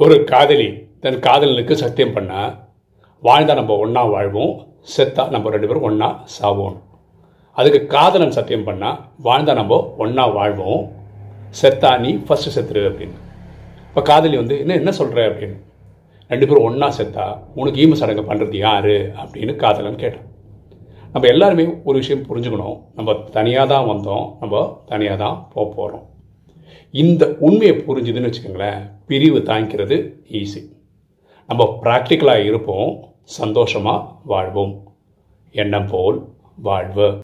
ஒரு காதலி தன் காதலனுக்கு சத்தியம் பண்ணா வாழ்ந்தால் நம்ம ஒன்றா வாழ்வோம் செத்தா நம்ம ரெண்டு பேரும் ஒன்றா சாவோம். அதுக்கு காதலன் சத்தியம் பண்ணால் வாழ்ந்தால் நம்ம ஒன்றா வாழ்வோம் செத்தா நீ ஃபஸ்ட்டு செத்துரு அப்படின்னு. இப்போ காதலி வந்து என்ன என்ன சொல்கிற அப்படின்னு? ரெண்டு பேரும் ஒன்றா செத்தா உனக்கு ஈம சடங்கு பண்ணுறது யார்? அப்படின்னு காதலன் கேட்டான். நம்ம எல்லாருமே ஒரு விஷயம் புரிஞ்சுக்கணும். நம்ம தனியாக தான் வந்தோம் நம்ம தனியாக தான் போக போகிறோம் இந்த உண்மையை புரிஞ்சுதுன்னு வச்சுக்கோங்களேன் பிரிவு தாங்கிக்கிறது ஈஸி நம்ம ப்ராக்டிக்கலாக இருப்போம் சந்தோஷமாக வாழ்வோம். எண்ணம் போல் வாழ்வு.